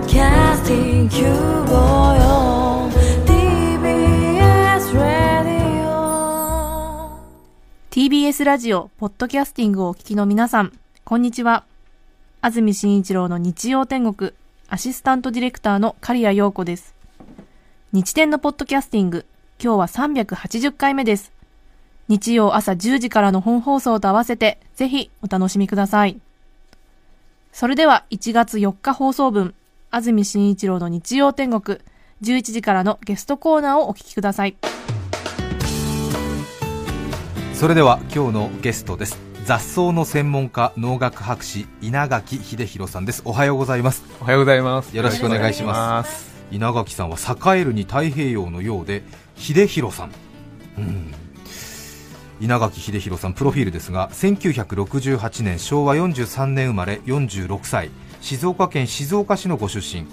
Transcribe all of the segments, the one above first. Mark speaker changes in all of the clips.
Speaker 1: Podcasting 954 TBS Radio
Speaker 2: TBS ラジオ、ポッドキャスティングをお聞きの皆さん、こんにちは。安住紳一郎の日曜天国、アシスタントディレクターの刈谷陽子です。日天のポッドキャスティング、今日は380回目です。日曜朝10時からの本放送と合わせて、ぜひお楽しみください。それでは1月4日放送分、安住紳一郎の日曜天国、11時からのゲストコーナーをお聞きください。
Speaker 3: それでは今日のゲストです。雑草の専門家農学博士稲垣秀弘さんです。おはようございます。
Speaker 4: おはようございます。
Speaker 3: よろしくお願いします。稲垣さんは栄えるに太平洋のようで秀弘さん。うん。稲垣秀弘さんプロフィールですが1968年昭和43年生まれ46歳静岡県静岡市のご出身。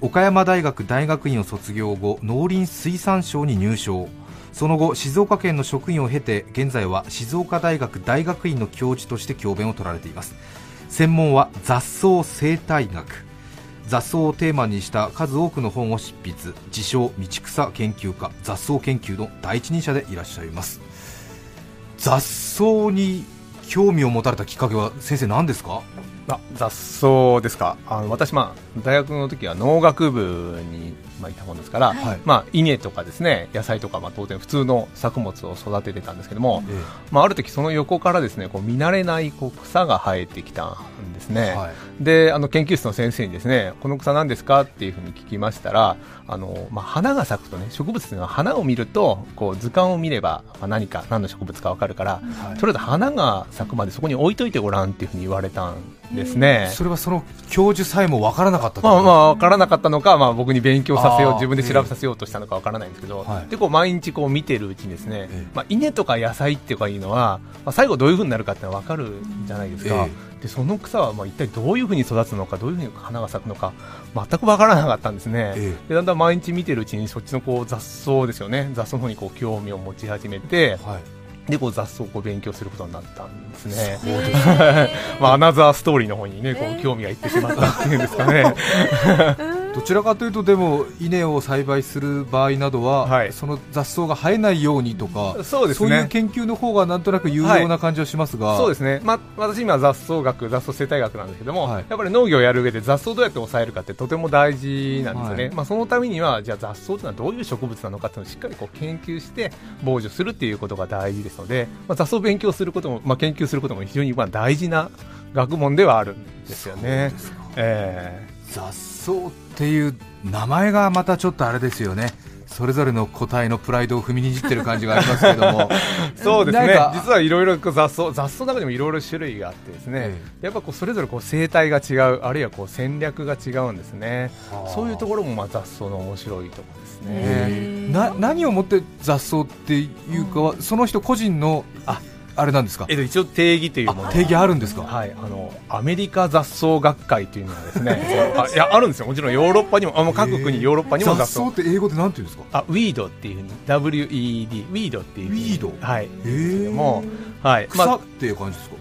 Speaker 3: 岡山大学大学院を卒業後農林水産省に入省。その後静岡県の職員を経て現在は静岡大学大学院の教授として教鞭を取られています。専門は雑草生態学。雑草をテーマにした数多くの本を執筆。自称道草研究家。雑草研究の第一人者でいらっしゃいます。雑草に興味を持たれたきっかけは先生何ですか？
Speaker 4: あ雑草ですか。あの私まあ大学の時は農学部にまあいたもんですから、
Speaker 3: はい。
Speaker 4: まあ稲とかですね野菜とかまあ当然普通の作物を育ててたんですけども、
Speaker 3: え。
Speaker 4: まあある時その横からですねこう見慣れないこう草が生えてきたんですね。
Speaker 3: はい。
Speaker 4: であの研究室の先生にですねこの草何ですか？っていうふうに聞きましたらあの、まあ、花が咲くとね植物というのは花を見るとこう図鑑を見れば、まあ、何か何の植物か分かるから、
Speaker 3: はい。
Speaker 4: とりあえず花が咲くまでそこに置いといてごらんっていうふうに言われたんですね。
Speaker 3: それはその教授さえも分からなかったと
Speaker 4: まあまあ分からなかったのか、まあ、僕に勉強させよう自分で調べさせようとしたのか分からないんですけど、
Speaker 3: はい。
Speaker 4: でこう毎日こう見てるうちにですね、
Speaker 3: ええ。
Speaker 4: まあ、稲とか野菜っていうかいうのは、まあ、最後どういうふうになるかっていうのは分かるじゃないですか、
Speaker 3: え
Speaker 4: でその草はまあ一体どういうふうに育つのかどういうふうに花が咲くのか全く分からなかったんですね、
Speaker 3: え
Speaker 4: でだんだん毎日見てるうちにそっちのこう雑草ですよね。雑草の方にこう興味を持ち始めて
Speaker 3: はい。
Speaker 4: でこう雑草をこう勉強することになったんですね。まあ、アナザーストーリーの方にね、こう興味がいってしまったっていうんですかね。
Speaker 3: どちらかというとでも稲を栽培する場合などは、
Speaker 4: はい。
Speaker 3: その雑草が生えないようにとか
Speaker 4: そうですね。
Speaker 3: いう研究の方がなんとなく有用な感じはしますが、
Speaker 4: そうですね、まあ、私、今、雑草学、雑草生態学なんですけども、
Speaker 3: はい。
Speaker 4: やっぱり農業をやる上で雑草をどうやって抑えるかってとても大事なんですよね、
Speaker 3: はい。
Speaker 4: まあ、そのためには、じゃあ雑草というのはどういう植物なのかっていうのをしっかりこう研究して防除するっていうことが大事ですので、まあ、雑草を勉強することも、まあ、研究することも非常にまあ大事な学問ではあるんですよね。え
Speaker 3: 雑草っていう名前がまたちょっとあれですよね。それぞれの個体のプライドを踏みにじってる感じがありますけども。
Speaker 4: ー そうですね。実はいろいろ雑草雑草の中でもいろいろ種類があってですね、
Speaker 3: え
Speaker 4: やっぱこうそれぞれこう生態が違うあるいはこう戦略が違うんですね。そういうところもまあ雑草の面白いところですね。
Speaker 3: えな何をもって雑草っていうかは、その人個人のああれなんですか？
Speaker 4: えっと、一応定義というもの。
Speaker 3: 定義あるんですか、
Speaker 4: はい、あのアメリカ雑草学会というのはですね あいやあるんですよ。もちろんヨーロッパにもあもう各国ヨーロッパにも
Speaker 3: 雑
Speaker 4: 雑草
Speaker 3: 草って英語でなんて言うんですか？
Speaker 4: あウィードっていうふうに WED ウィードっていう
Speaker 3: ウィード？
Speaker 4: はい。もうはい。まあ
Speaker 3: 草っていう感じですか、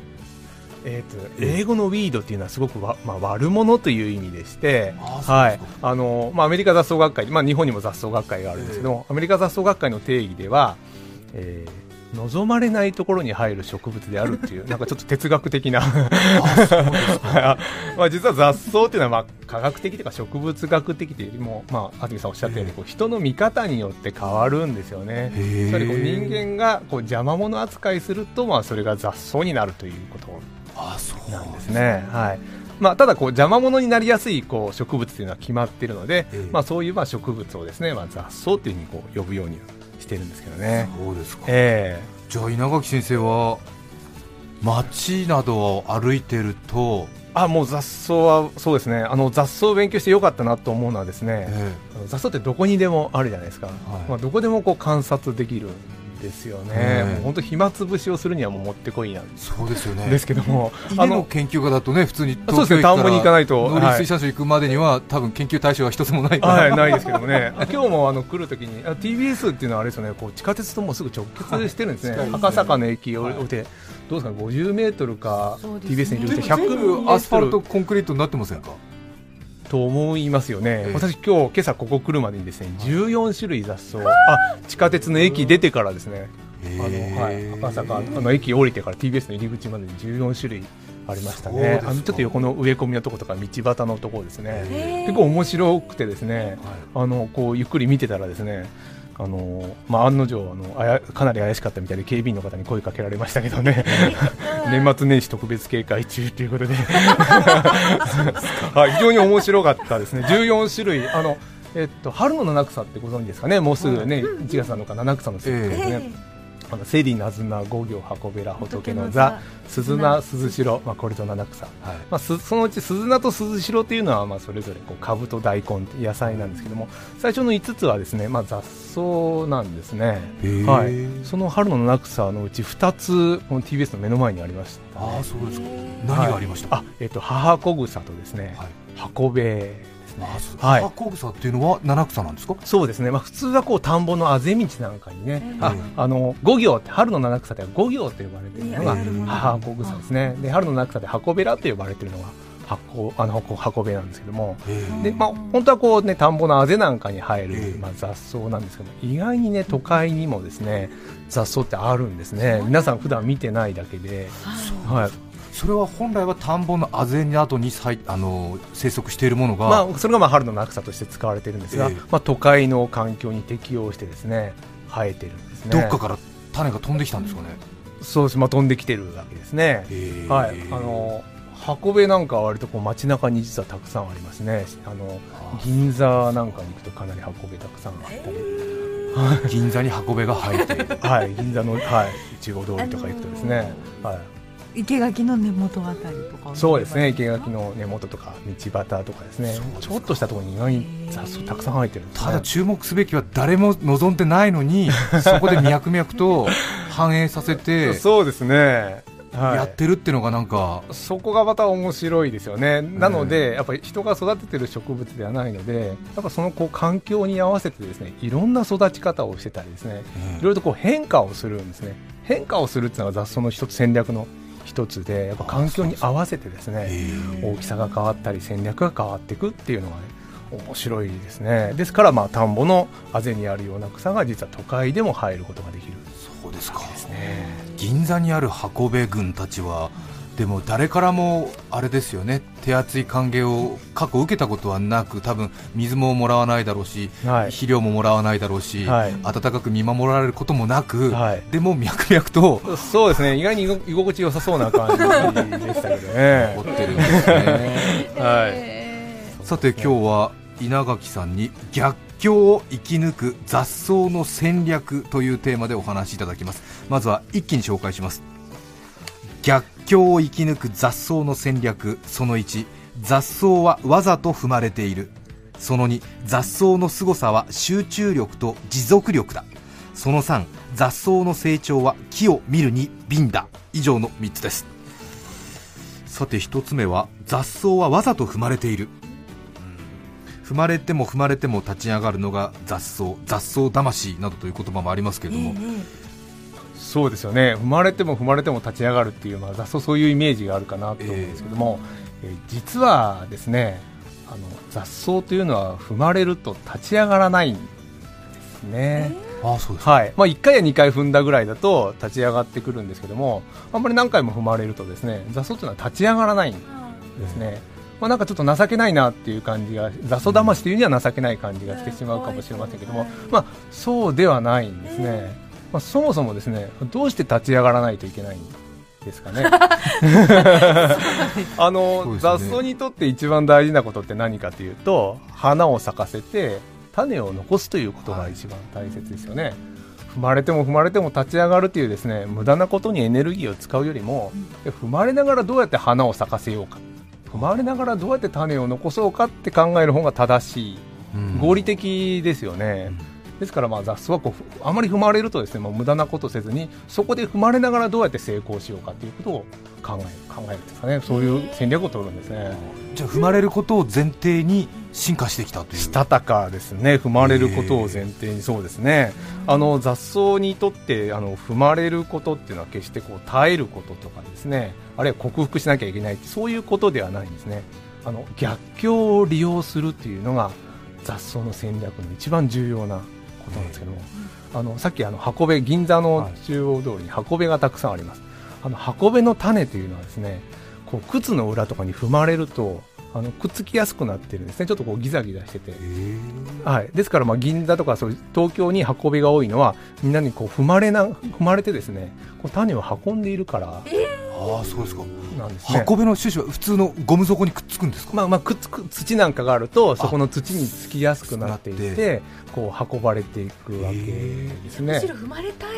Speaker 4: えー、と英語のウィードっていうのはすごくわ、まあ、悪者という意味でしてはい。あのまあ、アメリカ雑草学会、まあ、日本にも雑草学会があるんですけど、アメリカ雑草学会の定義では、えー望まれないところに入る植物であるっていう なんかちょっと哲学的な。まあ実は雑草っていうのはまあ科学的というか植物学的というよりも、まあ、安住さんおっしゃったようにこう人の見方によって変わるんですよね。
Speaker 3: へー
Speaker 4: つまりこう人間がこう邪魔者扱いすると、まあ、それが雑草になるということ。
Speaker 3: あそう。
Speaker 4: なんですね。はい。まあ、ただこう邪魔者になりやすいこう植物というのは決まっているので、
Speaker 3: ええ。
Speaker 4: まあ、そういうまあ植物をですね、まあ、雑草というふうにこう呼ぶようにしてるんですけどね。
Speaker 3: そうですか、
Speaker 4: え
Speaker 3: じゃあ稲垣先生は街などを歩いてると、
Speaker 4: えあもう雑草はそうですね。あの雑草を勉強してよかったなと思うのはですね、
Speaker 3: え
Speaker 4: あの雑草ってどこにでもあるじゃないですか、
Speaker 3: い。
Speaker 4: まあ、どこでもこう観察できるんですよね、本当暇つぶしをするにはもうもってこいなん
Speaker 3: そうですよね。
Speaker 4: ですけども、
Speaker 3: 稲の研究家だとね普通に
Speaker 4: そうですね。田んぼに行かないと
Speaker 3: 農林水産省行くまでには、多分研究対象は一つもないから、
Speaker 4: はい、ないですけどもね、今日もあの来るときに、あ TBS っていうのはあれですよね、こう地下鉄ともすぐ直結してるんですね、
Speaker 3: はい。
Speaker 4: 赤坂の駅を降りて、どうですか、50メートルか、TBS にいると
Speaker 3: 全
Speaker 4: 100
Speaker 3: 部アスファルトコンクリートになってませんか？
Speaker 4: と思いますよね、
Speaker 3: ええ。
Speaker 4: 私、今日今朝ここ来るまでにですね14種類雑草、あ地下鉄の駅出てからですね、あのはい、赤坂あの駅降りてから TBS の入り口までに14種類ありましたね、あのちょっと横の植え込みのとことか道端のところですね、結構面白くてですね、あのこうゆっくり見てたらですね。あのまあ、案の定あのあやかなり怪しかったみたいで警備員の方に声かけられましたけどね。年末年始特別警戒中ということで。はい、非常に面白かったですね。14種類。あの、えっと、春の七草ってご存知ですかね。もうすぐね、1月なのか七草の節句ですね、あのセリナズナ五行箱べら仏の座。鈴名鈴代、まあ、これと七草、
Speaker 3: はい。
Speaker 4: まあ、すそのうち鈴名と鈴代というのはまあそれぞれこう株と大根野菜なんですけども最初の5つはですね、まあ、雑草なんですね、はい、その春の七草のうち2つこの TBS の目の前にありました、ね、
Speaker 3: ああそうですか。何がありました？
Speaker 4: あ、えっと母子草とですね、
Speaker 3: はい。
Speaker 4: 箱べですねはい。
Speaker 3: 母子草っていうのは七草なんですか？
Speaker 4: そうですね、まあ、普通はこう田んぼのあぜ道なんかにね、あ
Speaker 3: うん
Speaker 4: あの五行って春の七草では五行と呼ばれているのが
Speaker 3: うん。
Speaker 4: 母子草ですね、で春の七草で箱べらと呼ばれているのが箱あの箱箱べなんですけども、でまあ、本当はこう、ね、田んぼのあぜなんかに生える、
Speaker 3: ええ。
Speaker 4: まあ、雑草なんですけども意外にね都会にもですね雑草ってあるんですね。皆さん普段見てないだけで、はい
Speaker 3: それは本来は田んぼのあぜなどにさいあの生息しているものが、
Speaker 4: まあ、それがまあ春の七草として使われているんですが、
Speaker 3: ええ。
Speaker 4: まあ、都会の環境に適応してですね生えてるんですね。
Speaker 3: どっかから種が飛んできたんですかね、
Speaker 4: そうです、まあ、飛んできてるわけですね。
Speaker 3: へー
Speaker 4: はい、あの箱部なんかは割とこう街中に実はたくさんありますね。あの銀座なんかに行くとかなり箱部たくさんあったり、
Speaker 3: 銀座に箱部が生えて
Speaker 4: はい、銀座のはい。中央通りとか行くとですね、はい、
Speaker 1: 生垣の根元あたりとか。
Speaker 4: そうですね、生垣の根元とか道端とかですね、ちょっとしたところに意外に雑草たくさん生えてるんですね。
Speaker 3: ただ注目すべきは誰も望んでないのに そこで脈々と反映させて
Speaker 4: そうですね。はい。
Speaker 3: やってるっていうのがなんか、
Speaker 4: そこがまた面白いですよね、なので、やっぱり人が育ててる植物ではないので、やっぱそのこう環境に合わせてですねいろんな育ち方をしてたりですね、いろいろとこう変化をするんですね、変化をするっていうのが雑草の一つ戦略の一つで、やっぱ環境に合わせてですね大きさが変わったり、戦略が変わっていくっていうのがね、面白いですね、ですから、まあ、田んぼのあぜにあるような草が実は都会でも生えることができる。
Speaker 3: そうですか。
Speaker 4: ですね。
Speaker 3: 銀座にある箱部軍たちはでも誰からもあれですよね。手厚い歓迎を過去受けたことはなく多分水ももらわないだろうし、
Speaker 4: はい。
Speaker 3: 肥料ももらわないだろうし、
Speaker 4: はい。
Speaker 3: 温かく見守られることもなく、
Speaker 4: はい。
Speaker 3: でも脈々と
Speaker 4: そうですね、意外に居居心地よさそうな感じでしたけどね。
Speaker 3: 起ってるんですね。
Speaker 4: はい。
Speaker 3: さて今日は稲垣さんに逆境を生き抜く雑草の戦略というテーマでお話しいただきます。まずは一気に紹介します逆境を生き抜く雑草の戦略その1雑草はわざと踏まれている。その2雑草の凄さは集中力と持続力だ。その3雑草の成長は木を見るに瓶だ。以上の3つです。さて1つ目は雑草はわざと踏まれている。踏まれても踏まれても立ち上がるのが雑草。雑草魂などという言葉もありますけれども、
Speaker 4: そうですよね。踏まれても踏まれても立ち上がるっていう、まあ、雑草そういうイメージがあるかなと思うんですけども、えー実はですね、あの雑草というのは踏まれると立ち上がらないんですね。
Speaker 3: ああそうです
Speaker 4: はい。まあ、1回や2回踏んだぐらいだと立ち上がってくるんですけどもあんまり何回も踏まれるとですね雑草というのは立ち上がらないんですね、まあ、なんかちょっと情けないなっていう感じが雑草魂というには情けない感じがしてしまうかもしれませんけども、まあ、そうではないんですね、まあ、そもそもですねどうして立ち上がらないといけないんですか ね。あの、雑草にとって一番大事なことって何かというと花を咲かせて種を残すということが一番大切ですよね、踏まれても踏まれても立ち上がるというですね無駄なことにエネルギーを使うよりも、で踏まれながらどうやって花を咲かせようか。踏まれながらどうやって種を残そうかって考える方が正しい。
Speaker 3: うん。
Speaker 4: 合理的ですよね、ですからまあ雑草はこうふあまり踏まれるとですねもう無駄なことせずにそこで踏まれながらどうやって成功しようかということを考え考えるんですかね。そういう戦略を取るんですね。
Speaker 3: じゃあ踏まれることを前提に進化してきたという。
Speaker 4: したたかですね。踏まれることを前提に。そうですね。あの雑草にとってあの踏まれることっていうのは決してこう耐えることとかですね。あるいは克服しなきゃいけないってそういうことではないんですね。あの逆境を利用するっていうのが雑草の戦略の一番重要なことなんですけども、あのさっきあの箱部銀座の中央通りに箱部がたくさんあります、あの箱部の種というのはですねこう靴の裏とかに踏まれるとあのくっつきやすくなってるんですね、ちょっとこうギザギザしてて、はい、ですからまあ銀座とかそう東京に運びが多いのは、みんなにこう踏まれな踏まれてですねこう種を運んでいるから、
Speaker 3: ああそうですか。
Speaker 4: なんですね。
Speaker 3: 運べの種子は普通のゴム底にくっつくんですか、
Speaker 4: まあまあ、くっつく土なんかがあると、そこの土につきやすくなっていて、こう運ばれていくわけですね。
Speaker 1: むしろ踏まれたい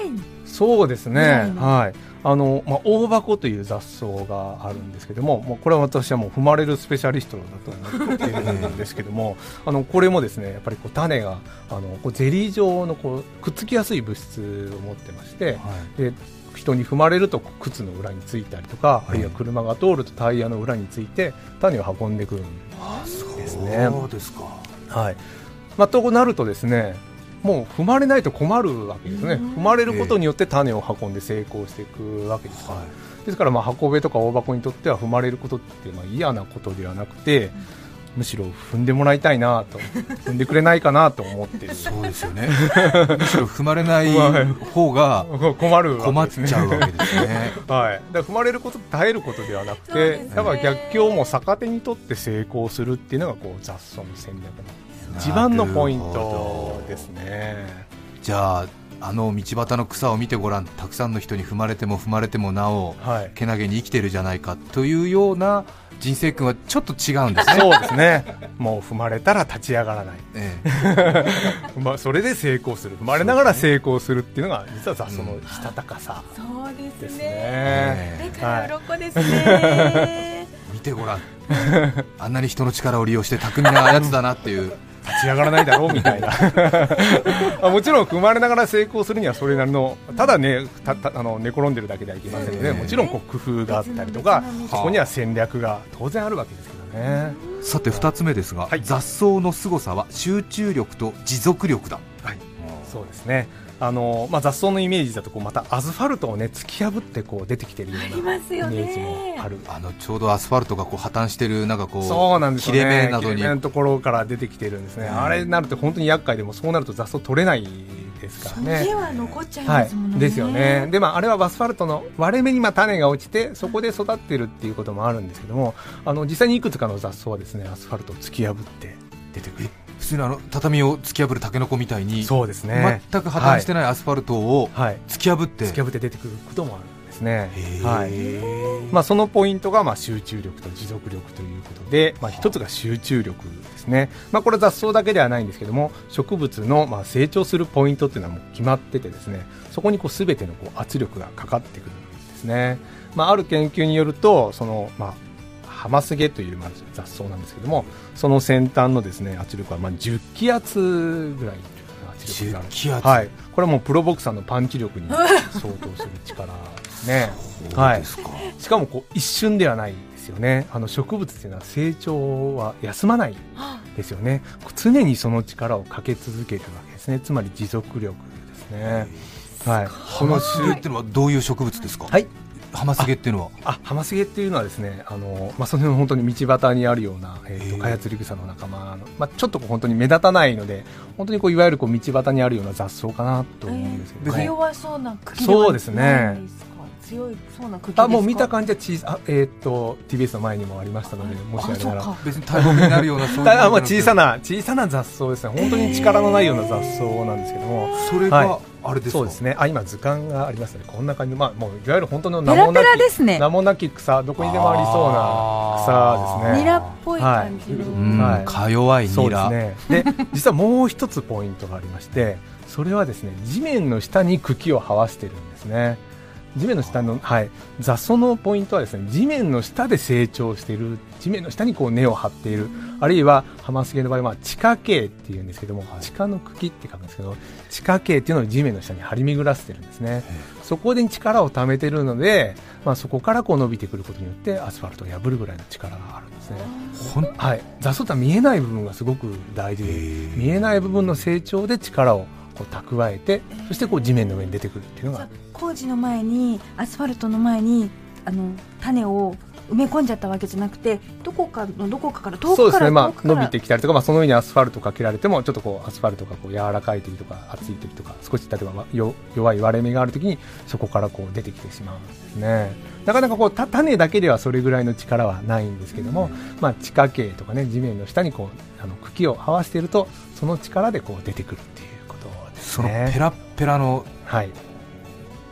Speaker 4: そうですね、はい。あのまあ、大箱という雑草があるんですけども、もうこれは私はもう踏まれるスペシャリストだと思っているんですけども、あのこれもですねやっぱりこう種があのこうゼリー状のこうくっつきやすい物質を持ってまして、はい、で人に踏まれると靴の裏についたりとか、あるいは車が通るとタイヤの裏について種を運んでくるんですね。
Speaker 3: そうですか。
Speaker 4: はい。まあ、となるとですねもう踏まれないと困るわけですね、踏まれることによって種を運んで成功していくわけです。から、ですからまあ箱部とか大箱にとっては踏まれることってまあ嫌なことではなくて、むしろ踏んでもらいたいなと、踏んでくれないかなと思って
Speaker 3: そうですよね。むしろ踏まれない 方が
Speaker 4: 困る、
Speaker 3: 困っちゃうわけですね、
Speaker 4: はい、だ踏まれること耐えることではなくて、ね、だから逆境も逆手にとって成功するっていうのがこう雑草の戦略の一番のポイントですね
Speaker 3: じゃああの道端の草を見てごらんたくさんの人に踏まれても踏まれてもなお、はい、けなげに生きてるじゃないかというような人生君はちょっと違うんですね。
Speaker 4: そうですね。もう踏まれたら立ち上がらない、ええ。まあ、それで成功する。踏まれながら成功するっていうのが実は雑草のしたたかさですね、
Speaker 1: だから鱗ですね、
Speaker 3: 見てごらん。あんなに人の力を利用して巧みなやつだなっていう
Speaker 4: 立ち上がらないだろうみたいな。もちろん踏まれながら成功するにはそれなりのただねたたあの寝転んでるだけではいけませんので、もちろんこう工夫があったりとかそこには戦略が当然あるわけですけどね。
Speaker 3: さて2つ目ですが、はい、雑草の凄さは集中力と持続力だ、
Speaker 4: はい、そうですねあのまあ、雑草のイメージだとこうまたアスファルトを、ね、突き破ってこう出てきてるようなイメージもある
Speaker 3: あのちょうどアスファルトがこう破綻してるなんかこう
Speaker 4: そうなんです、
Speaker 3: ね、切れ目などに
Speaker 4: 切れ目のところから出てきてるんですね、うん、あれになると本当に厄介でもそうなると雑草取れないですからね。
Speaker 1: は残っちゃいますもんね。
Speaker 4: はい、ですよね。で、まあ、あれはアスファルトの割れ目にまあ種が落ちて、そこで育ってるっていうこともあるんですけども、あの実際にいくつかの雑草はですね、アスファルトを突き破って出てくる。
Speaker 3: 普通のあの畳を突き破るタケノコみたいに
Speaker 4: そうですね。
Speaker 3: 全く破綻してないアスファルトを突き破って、
Speaker 4: 突き破って出てくることもあるんですね、はい。まあ、そのポイントがまあ集中力と持続力ということで、まあ、一つが集中力ですね、まあ、これ雑草だけではないんですけども植物のまあ成長するポイントっていうのはもう決まっててですねそこにこう全てのこう圧力がかかってくるんですね、まあ、ある研究によるとその、まあ、ハマスゲというまず雑草なんですけどもその先端のですね圧力はまあ10気圧ぐらい圧力がある。
Speaker 3: 気圧、
Speaker 4: はい、これはもうプロボクサーのパンチ力に相当する力ですね。はい、しかもこう一瞬ではないですよね。あの植物っていうのは成長は休まないですよね。常にその力をかけ続けるわけですね。つまり持続力ですね。
Speaker 3: はい、この種類っていうのはどういう植物ですか？
Speaker 4: はい、
Speaker 3: ハマスゲっていうのは？
Speaker 4: あハマスゲっていうのはですねあの、まあ、その本当に道端にあるような、えーと、カヤツリグサの仲間の、まあ、ちょっと本当に目立たないので本当にこういわゆるこう道端にあるような雑草かなと思うんですけど、
Speaker 1: ね、弱そうな茎
Speaker 4: そうですね
Speaker 1: 強いそうな茎あ
Speaker 4: もう見た感じは小さえっ、ー、と TBS の前にもありましたのでもしあれなら。
Speaker 3: 別に大木になるような
Speaker 4: そういうまあ小さな小さな雑草ですね。本当に力のないような雑草なんですけども、
Speaker 3: それが、はい。あれです
Speaker 4: そうですね。あ、今図鑑がありますね。こんな感じ、まあ、もういわゆる本当の
Speaker 1: 名もなき、
Speaker 4: ね、名もなき草、どこにでもありそうな草ですね。
Speaker 1: ニラっぽい感じ
Speaker 3: の、はい、か弱いニラ。
Speaker 4: ね。で、実はもう一つポイントがありまして、それはですね、地面の下に茎を這わしてるんですね。地面の下の、はい、雑草のポイントはですね地面の下で成長している地面の下にこう根を張っているあるいはハマスゲの場合は地下茎っていうんですけども、地下の茎って書くんですけど地下茎っていうのを地面の下に張り巡らせてるんですね。そこで力を貯めてるので、まあ、そこからこう伸びてくることによってアスファルトを破るぐらいの力があるんですね。はい、雑草って見えない部分がすごく大事で見えない部分の成長で力をこう蓄えてそしてこう地面の上に出てくるっていうのが。
Speaker 1: 工事の前にアスファルトの前にあの種を埋め込んじゃったわけじゃなくてどこかのどこかから遠くから
Speaker 4: そうですね、まあ、伸びてきたりとか、まあ、その上にアスファルトかけられても、ちょっとこうアスファルトがこう柔らかい時とか、熱い時とか、少し例えばまあよ弱い割れ目がある時に、そこからこう出てきてしまうんですね。なかなかこうた種だけではそれぐらいの力はないんですけども、まあ、地下茎とかね、地面の下にこうあの茎を這わせていると、その力でこう出てくる
Speaker 3: その
Speaker 4: ね。
Speaker 3: ペラッペラの
Speaker 4: はい、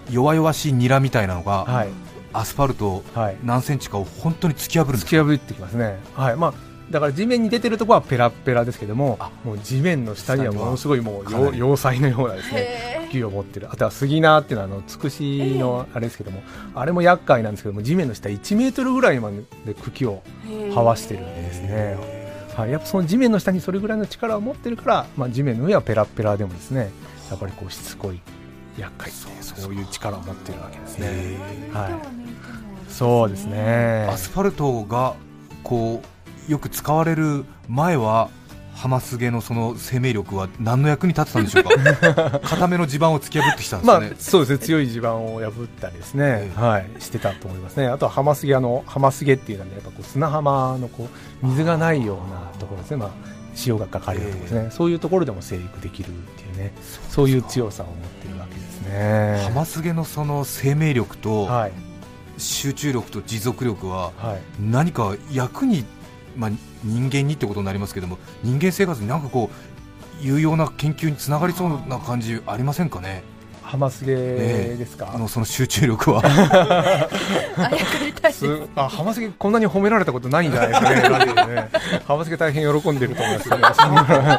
Speaker 3: 弱々しいニラみたいなのが、
Speaker 4: はい、
Speaker 3: アスファルト
Speaker 4: はい。
Speaker 3: 何センチかを本当に突き破るんです
Speaker 4: 突き破ってきますね。はい、まあ。だから地面に出てるところはペラッペラですけども
Speaker 3: あ、
Speaker 4: もう地面の下にはものすごいもう要要塞のようなですね、
Speaker 1: へ
Speaker 4: 茎を持ってる。あとは杉菜っていうのはあのつくしのあれですけども、あれも厄介なんですけども地面の下1メートルぐらいまで茎を
Speaker 1: ー。
Speaker 4: 這わしてるんですね、はい、やっぱその地面の下にそれぐらいの力を持ってるから、まあ、地面の上はペラッペラでもですねやっぱりこうしつこい厄介そうそういう力を持ってるわけですね、はい。そうですね。
Speaker 3: アスファルトがこうよく使われる前はハマスゲのその生命力は何の役に立ってたんでしょうか？固めの地盤を突き破ってきたんです
Speaker 4: まあそうですね。強い地盤を破ったりですね、
Speaker 3: ええ。
Speaker 4: はい、してたと思いますね、あとはハマスゲあのハマスゲっていうのは、ね、やっぱこう砂浜のこう水がないようなところですね、まあ、潮がかかるようなところですね、そういうところでも生育できるっていうね、そういう強さを持ってるわけですね。
Speaker 3: ハマスゲのその生命力と
Speaker 4: はい。
Speaker 3: 集中力と持続力は
Speaker 4: はい。
Speaker 3: 何か役に、まあ、人間にってことになりますけども人間生活になんかこう有用な研究につながりそうな感じありませんかね？
Speaker 4: ハマスゲですか、
Speaker 3: あのその集中力は。
Speaker 1: あ
Speaker 4: ハマスゲこんなに褒められたことないんじゃないですかねね、ハマスゲ大変喜んでると思いますけど、
Speaker 3: なんだろ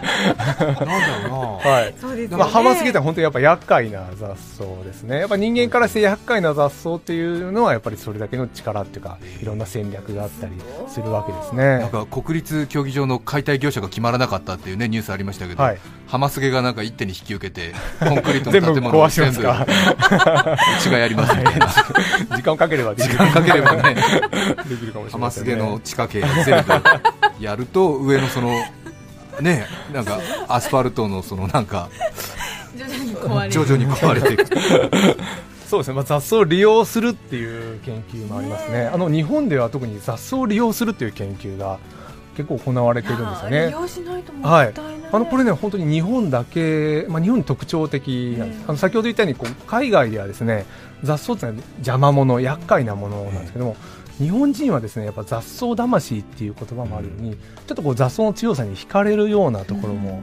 Speaker 3: うな。
Speaker 4: はい
Speaker 1: そうですよね。
Speaker 4: まあ、ハマスゲって本当にやっぱ厄介な雑草ですね、やっぱ人間からして厄介な雑草っていうのは、やっぱりそれだけの力っていうか、いろんな戦略があったりするわけですね。
Speaker 3: なんか国立競技場の解体業者が決まらなかったっていうねニュースありましたけど、
Speaker 4: はい
Speaker 3: ハマスゲがなんか一手に引き受けてコンクリート
Speaker 4: 全部
Speaker 3: の建物を
Speaker 4: 壊しますか？
Speaker 3: うちがやりますみたいな
Speaker 4: 時間をかければできる。
Speaker 3: 時間かければね
Speaker 4: できるかもし
Speaker 3: ハ。マスゲの地下茎全部やると上のそのねなんかアスファルトのそのなんか
Speaker 1: 徐々に壊れる
Speaker 3: 徐々に壊れていく。
Speaker 4: そうですね、まあ、雑草を利用するっていう研究もありますね、あの日本では特に雑草を利用するっていう研究が結構行われてるんですよね。
Speaker 1: 利用しないとも
Speaker 4: はい
Speaker 1: ったいない、
Speaker 4: あのこれね本当に日本だけ、まあ、日本に特徴的なんです、
Speaker 1: うん。
Speaker 4: あの先ほど言ったようにこう海外ではですね雑草ってのは邪魔者厄介なものなんですけども、日本人はですねやっぱ雑草魂っていう言葉もあるように、ちょっとこう雑草の強さに惹かれるようなところも、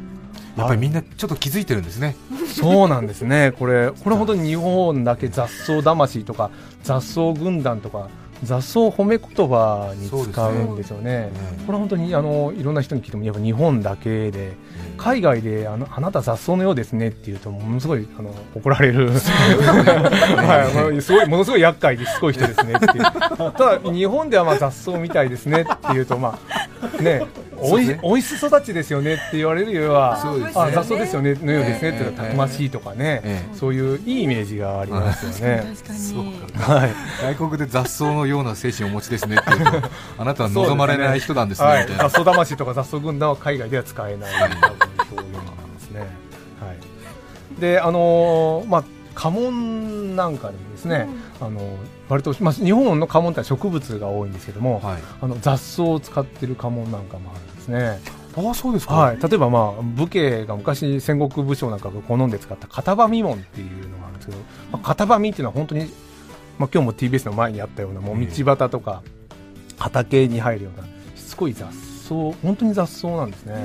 Speaker 3: やっぱりみんなちょっと気づいてるんですね。
Speaker 4: そうなんですね。これこれ本当に日本だけ雑草魂とか雑草軍団とか雑草褒め言葉に使うんですよね。これは本当にあのいろんな人に聞いてもやっぱ日本だけで海外であのあなた雑草のようですねって言うとものすごいあの怒られる、はい、まあすごいものすごい厄介ですごい人ですねって。いうただ日本ではまあ雑草みたいですねって言うとまあねおい
Speaker 3: ね。
Speaker 4: おいし育ちですよねって言われるよりは
Speaker 3: そうですね。
Speaker 4: あ雑草ですよねのようですねっていうのは
Speaker 3: ええ
Speaker 4: たくましいとかね、
Speaker 3: ええ
Speaker 4: そういういいイメージがありますよね。
Speaker 1: 確か
Speaker 3: そう
Speaker 1: に
Speaker 4: はい。
Speaker 3: 外国で雑草のような精神をお持ちですねって言うとあなたは望まれない人なんですね
Speaker 4: はい、
Speaker 3: みたいな。
Speaker 4: 雑草魂とか雑草軍団は海外では使えない多分表現なんですね。はい、で、あのーまあ家紋なんかでもですね、あの割と、まあ、日本の家紋って植物が多いんですけども、
Speaker 3: はい。
Speaker 4: あの雑草を使ってる家紋なんかもあるんですね。
Speaker 3: ああそうですか、
Speaker 4: はい、例えば、まあ、武家が昔戦国武将なんかが好んで使った片場見紋っていうのがあるんですけど、まあ、片場見っていうのは本当に、まあ、今日も TBS の前にあったようなもう道端とか畑に入るようなしつこい雑草本当に雑草なんですね、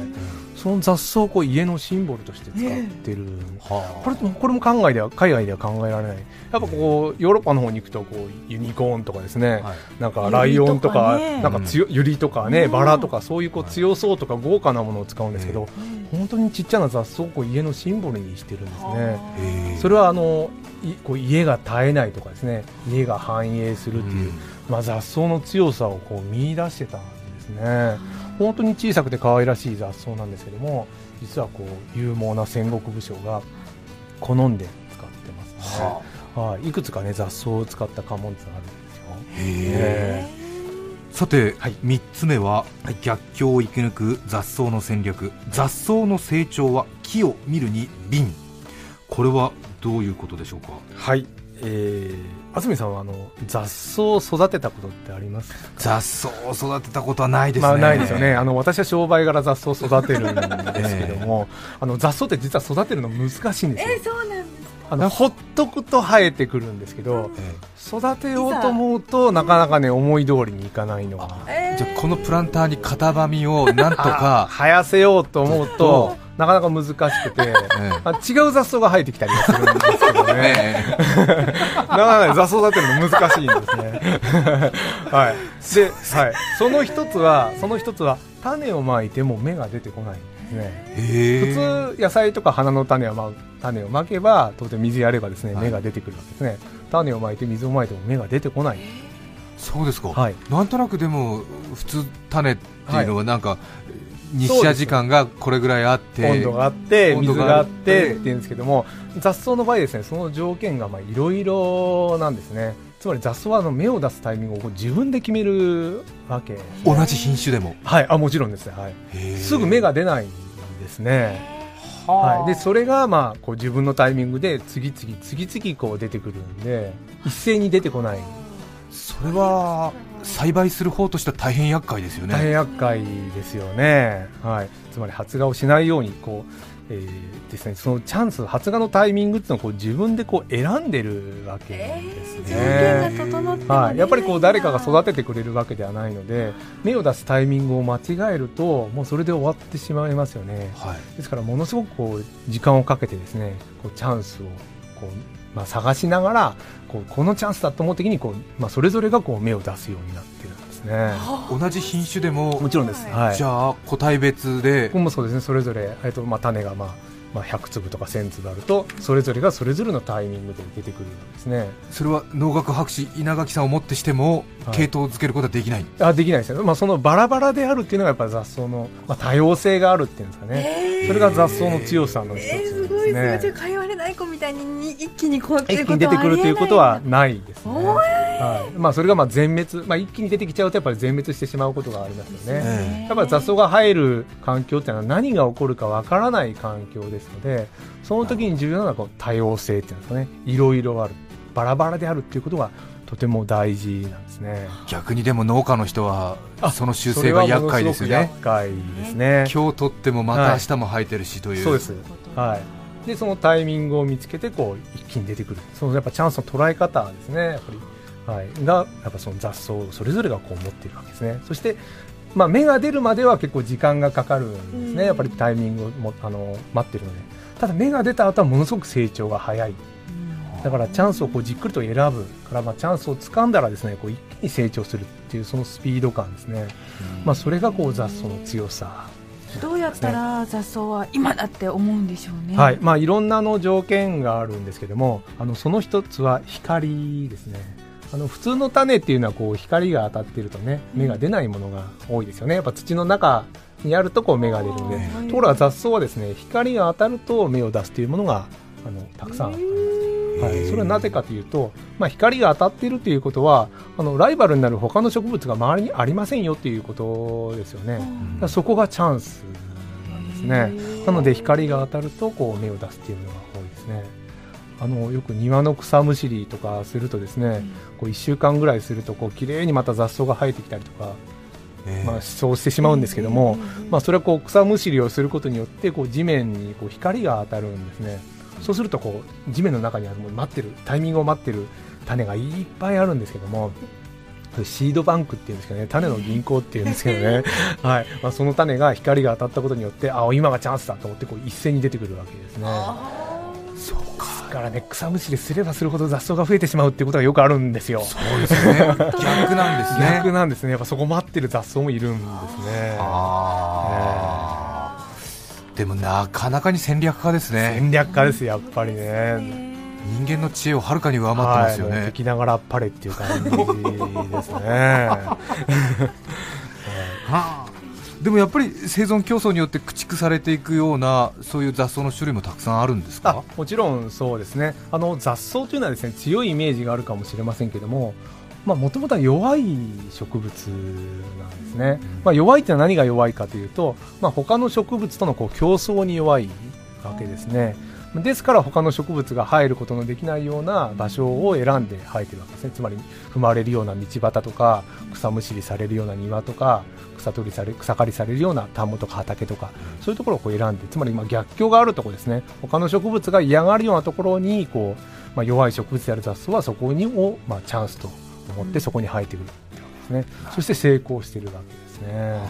Speaker 4: その雑草をこう家のシンボルとして使ってる、
Speaker 3: は
Speaker 4: これもこれも海外では海外では考えられない。やっぱこうヨーロッパの方に行くとこうユニコーンとかですね、
Speaker 3: はい。
Speaker 4: なんかライオンとか
Speaker 1: ユリとかね。
Speaker 4: なんか強ユリとかね、
Speaker 1: うん。
Speaker 4: バラとかそういうこう強そうとか豪華なものを使うんですけど、本当にちっちゃな雑草をこう家のシンボルにしてるんですね。それはあのいこう家が絶えないとかですね。家が繁栄するっていう、まあ、雑草の強さをこう見出してたんですね本当に小さくて可愛らしい雑草なんですけども実はこう勇猛な戦国武将が好んで使ってますね、はい、いくつかね雑草を使った家紋ってのがあるんですよ。
Speaker 3: へえ。
Speaker 4: え
Speaker 3: さて、
Speaker 4: はい。
Speaker 3: 3つ目は逆境を生き抜く雑草の戦略。雑草の成長は木を見るに敏。これはどういうことでしょうか？
Speaker 4: はい、えー、安住さんはあの雑草を育てたことってありますか？
Speaker 3: 雑草を育てたことはないですね、
Speaker 4: まあ、ないですよね。あの私は商売柄雑草を育てるんですけども、あの雑草って実は育てるの難しいんですよ。
Speaker 1: えそうなんです
Speaker 4: あのほっとくと生えてくるんですけど
Speaker 3: え
Speaker 4: 育てようと思うとなかなかね思い通りにいかないのが。
Speaker 3: えじゃあこのプランターに型紙をなんと
Speaker 4: あ
Speaker 3: か、
Speaker 4: 生やせようと思うとなかなか難しくて
Speaker 3: え
Speaker 4: あ違う雑草が生えてきたりはするんですけど
Speaker 3: え
Speaker 4: ね。
Speaker 3: え
Speaker 4: なかなかね雑草育てるの難しいんですね。はい。で、はい、その一つはその一つは種をまいても芽が出てこないんですね。
Speaker 3: ええ。
Speaker 4: 普通野菜とか花の種は、まあ、種をまけば当然水やればですね
Speaker 3: はい。
Speaker 4: 芽が出てくるわけですね、種をまいて水をまいても芽が出てこない。
Speaker 3: そうですか、
Speaker 4: はい。
Speaker 3: なんとなくでも普通種っていうのはなんか、日射時間がこれぐらいあって
Speaker 4: 温度があって
Speaker 3: 温度があっ
Speaker 4: 水があっててっていうんですけども雑草の場合ですねその条件がまあいろいろなんですね。つまり雑草はあの芽を出すタイミングを自分で決めるわけね。
Speaker 3: 同じ品種でも？
Speaker 4: はいあもちろんですね、はい、すぐ芽が出ないんですね。はい、でそれがまあこう自分のタイミングで次々次々こう出てくるんで一斉に出てこない
Speaker 3: それは栽培する方としては大変厄介ですよね。
Speaker 4: 大変厄介ですよね、はい、つまり発芽をしないようにこう、えーですね、そのチャンス発芽のタイミングっていうのをこう自分でこう選んでるわけです
Speaker 1: 条
Speaker 4: ね、
Speaker 1: 件が整ってもね。
Speaker 4: はい、やっぱりこう誰かが育ててくれるわけではないので芽を出すタイミングを間違えるともうそれで終わってしまいますよね。
Speaker 3: はい。
Speaker 4: ですからものすごくこう時間をかけてですねこうチャンスをこう、まあ、探しながらこうこのチャンスだと思う時にこう、まあ、それぞれがこう芽を出すようになってるんですね。
Speaker 3: 同じ品種でも
Speaker 4: もちろんです、はい、
Speaker 3: じゃあ個体別で。
Speaker 4: ここもそうですね。それぞれ、えっとまあ、種が、まあまあ、100粒とか1000粒あるとそれぞれがそれぞれのタイミングで出てくるんですね。
Speaker 3: それは農学博士稲垣さんをもってしても
Speaker 4: はい。
Speaker 3: 系統をつけることはできない、
Speaker 4: あできないですよね、まあ、そのバラバラであるっていうのがやっぱり雑草の、まあ、多様性があるっていうんですかね、それが雑草の強さの一つ
Speaker 1: えー、
Speaker 4: です
Speaker 1: すごい。すごい。じゃあ
Speaker 4: ね
Speaker 1: かいわれない子みたいにに一気にこうっていう
Speaker 4: 一気に出てくるということはないですね、はいまあ、それがまあ全滅、まあ、一気に出てきちゃうとやっぱり全滅してしまうことがありますよね、
Speaker 3: え
Speaker 4: やっぱり雑草が生える環境っていうのは何が起こるかわからない環境ですのでその時に重要なのはこう多様性っていうんですかね。いろいろあるバラバラであるっていうことがとても大事なんですね。
Speaker 3: 逆にでも農家の人は
Speaker 4: あ
Speaker 3: その習性が厄介ですよね。
Speaker 4: 厄介ですね。
Speaker 3: 今日取ってもまた明日も生えてるしという、
Speaker 4: そうです。はいでそのタイミングを見つけてこう一気に出てくる。そのやっぱチャンスの捉え方ですね。やっぱり、はい、がやっぱその雑草それぞれがこう持っているわけですね。そしてまあ、芽が出るまでは結構時間がかかるんですね、
Speaker 1: うん。
Speaker 4: やっぱりタイミングをもあの待ってるので。ただ芽が出た後はものすごく成長が早い。だからチャンスをこうじっくりと選ぶから、まあ、チャンスを掴んだらですねこう一気に成長するっていうそのスピード感ですね、まあ、それがこう雑草の強さ
Speaker 1: どうやったら雑草は今だって思うんでしょうね。
Speaker 4: はい。まあ、いろんなあの条件があるんですけどもあのその一つは光ですね。あの普通の種っていうのはこう光が当たっているとね芽が出ないものが多いですよね。やっぱ土の中にあるとこう芽が出るので。ところが雑草はですね光が当たると芽を出すというものがあのたくさんあるはい、それはなぜかというと、まあ、光が当たっているということはあのライバルになる他の植物が周りにありませんよということですよね、そこがチャンスなんですね。なので光が当たるとこう芽を出すっていうのが多いですね。あのよく庭の草むしりとかするとですね、こう1週間ぐらいするとこう綺麗にまた雑草が生えてきたりとか、
Speaker 3: ええ
Speaker 4: まあ、そうしてしまうんですけども、まあ、それはこう草むしりをすることによってこう地面にこう光が当たるんですねそうするとこう地面の中にあるもう待ってるタイミングを待ってる種がいっぱいあるんですけどもシードバンクっていうんですけどね種の銀行っていうんですけどね、はい。まあ、その種が光が当たったことによってあ今がチャンスだと思ってこう一斉に出てくるわけですね。
Speaker 3: そうか。
Speaker 4: だからね草むしりすればするほど雑草が増えてしまうっていうことがよくあるんですよ。
Speaker 3: そうですね。逆なんですね。
Speaker 4: 逆なんですね。やっぱそこ待ってる雑草もいるんですね。
Speaker 3: あーでもなかなかに戦略家ですね。
Speaker 4: 戦略家ですやっぱりね。
Speaker 3: 人間の知恵をはるかに上回ってますよ
Speaker 4: はい、もう
Speaker 3: ね、
Speaker 4: 敵ながらあっぱれっていう感じですね。
Speaker 3: はあでもやっぱり生存競争によって駆逐されていくようなそういう雑草の種類もたくさんあるんです
Speaker 4: あ
Speaker 3: か
Speaker 4: もちろんそうですね。あの雑草というのはですね強いイメージがあるかもしれませんけどももともとは弱い植物なんですね、まあ、弱いってのは何が弱いかというと、まあ、他の植物とのこう競争に弱いわけですね、ですから他の植物が生えることのできないような場所を選んで生えてるわけですね。つまり踏まれるような道端とか草むしりされるような庭とか草取りされ草刈りされるような田んぼとか畑とかそういうところをこう選んでつまりま逆境があるところですね。他の植物が嫌がるようなところにこう、まあ、弱い植物である雑草はそこにを、まあ、チャンスと思ってそこに生えてくるってわけですね。そして成功してるわけですね。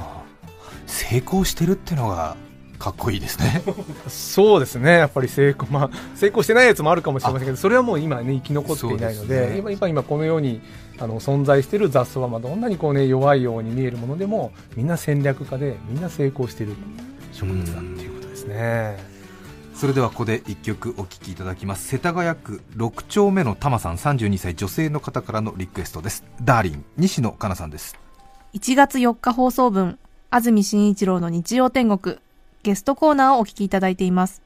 Speaker 3: 成功してるってのがかっこいいですね。
Speaker 4: そうですね。やっぱり成功,、まあ、成功してないやつもあるかもしれませんけどそれはもう今ね生き残っていないので、ね、今今今このようにあの存在している雑草はまあどんなにこう、ね、弱いように見えるものでもみんな戦略家でみんな成功している植物だっていうことですね。
Speaker 3: それではここで1曲お聴きいただきます。世田谷区6丁目のタマさん32歳女性の方からのリクエストです。ダーリン西野カナさんです。
Speaker 2: 1月4日放送分安住紳一郎の日曜天国。ゲストコーナーをお聞きいただいています。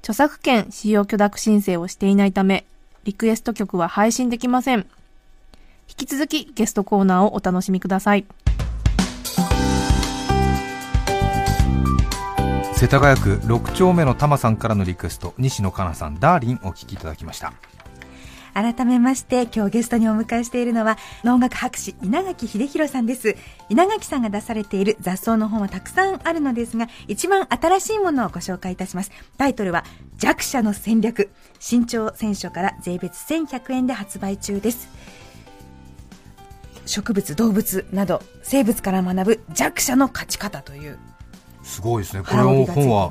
Speaker 2: 著作権使用許諾申請をしていないためリクエスト曲は配信できません。引き続きゲストコーナーをお楽しみください。
Speaker 3: 世田谷区6丁目のタマさんからのリクエスト西野カナさんダーリンお聞きいただきました。
Speaker 1: 改めまして今日ゲストにお迎えしているのは農学博士稲垣秀弘さんです。稲垣さんが出されている雑草の本はたくさんあるのですが一番新しいものをご紹介いたします。タイトルは弱者の戦略。新潮選書から税別1100円で発売中です。植物動物など生物から学ぶ弱者の勝ち方という
Speaker 3: すごいですね。これの本は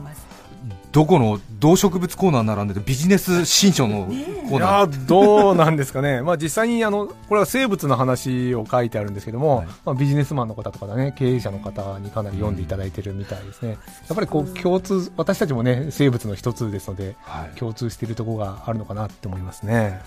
Speaker 3: どこの動植物コーナー並んでてビジネス新書のコーナ
Speaker 4: ー、どうなんですかね、まあ、実際にあのこれは生物の話を書いてあるんですけども、はい、まあ、ビジネスマンの方とかだ、ね、経営者の方にかなり読んでいただいてるみたいですね、やっぱりこう共通私たちも、ね、生物の一つですので、はい、共通しているところがあるのかなって思いますね、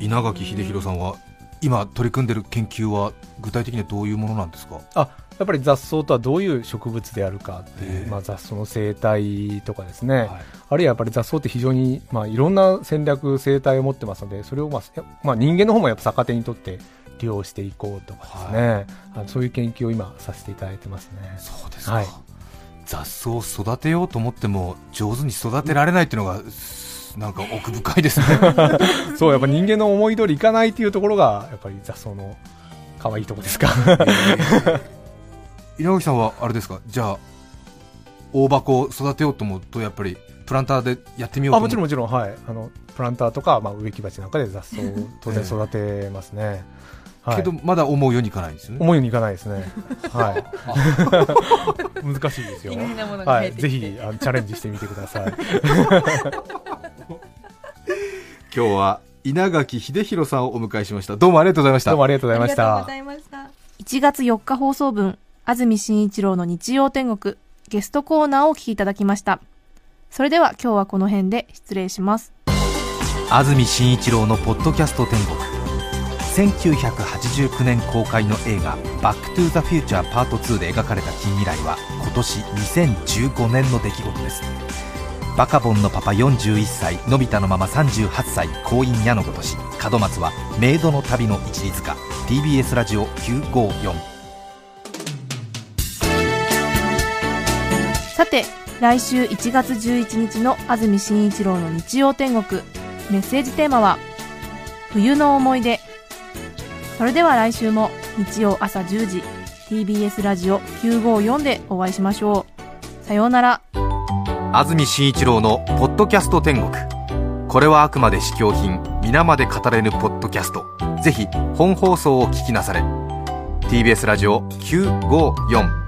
Speaker 3: 稲垣秀弘さんは今取り組んでいる研究は具体的にはどういうものなんですか？
Speaker 4: あやっぱり雑草とはどういう植物であるかっていう、まあ、雑草の生態とかですね、はい、あるいはやっぱり雑草って非常に、まあ、いろんな戦略、生態を持ってますのでそれを、まあまあ、人間の方もやっぱ逆手にとって利用していこうとかですね、はい、あそういう研究を今させていただいてますね。
Speaker 3: そうですか、はい、雑草を育てようと思っても上手に育てられないっていうのが、なんか奥深いですね。
Speaker 4: そうやっぱ人間の思い通りいかないっていうところがやっぱり雑草の可愛いところですか、えー
Speaker 3: 稲垣さんはあれですか？じゃあ大箱を育てようと思うとやっぱりプランターでやってみようと
Speaker 4: もちろんもちろんはい。あのプランターとか、まあ、植木鉢なんかで雑草を 当然育てますね、
Speaker 3: はい、けどまだ思うようにいかないんですね。
Speaker 4: 思うようにいかないですね。はい。難しいですよ。はい、ぜひあのチャレンジしてみてください。
Speaker 3: 今日は稲垣秀弘さんをお迎えしました。どうもありがとうございました。
Speaker 4: どうもありがとうございました。
Speaker 2: 1月4日放送分安住紳一郎の日曜天国ゲストコーナーをお聞きいただきました。それでは今日はこの辺で失礼します。
Speaker 3: 安住紳一郎のポッドキャスト天国。1989年公開の映画「バック・トゥ・ザ・フューチャーパート2」で描かれた近未来は今年2015年の出来事です。バカボンのパパ41歳のび太のママ38歳婚姻矢のごとし門松はメイドの旅の一律か TBS ラジオ954
Speaker 2: て来週1月11日の安住紳一郎の日曜天国。メッセージテーマは冬の思い出。それでは来週も日曜朝10時 TBS ラジオ954でお会いしましょう。さようなら。
Speaker 3: 安住紳一郎の「ポッドキャスト天国」これはあくまで試供品皆まで語れぬポッドキャスト。ぜひ本放送を聞きなされ。TBS ラジオ954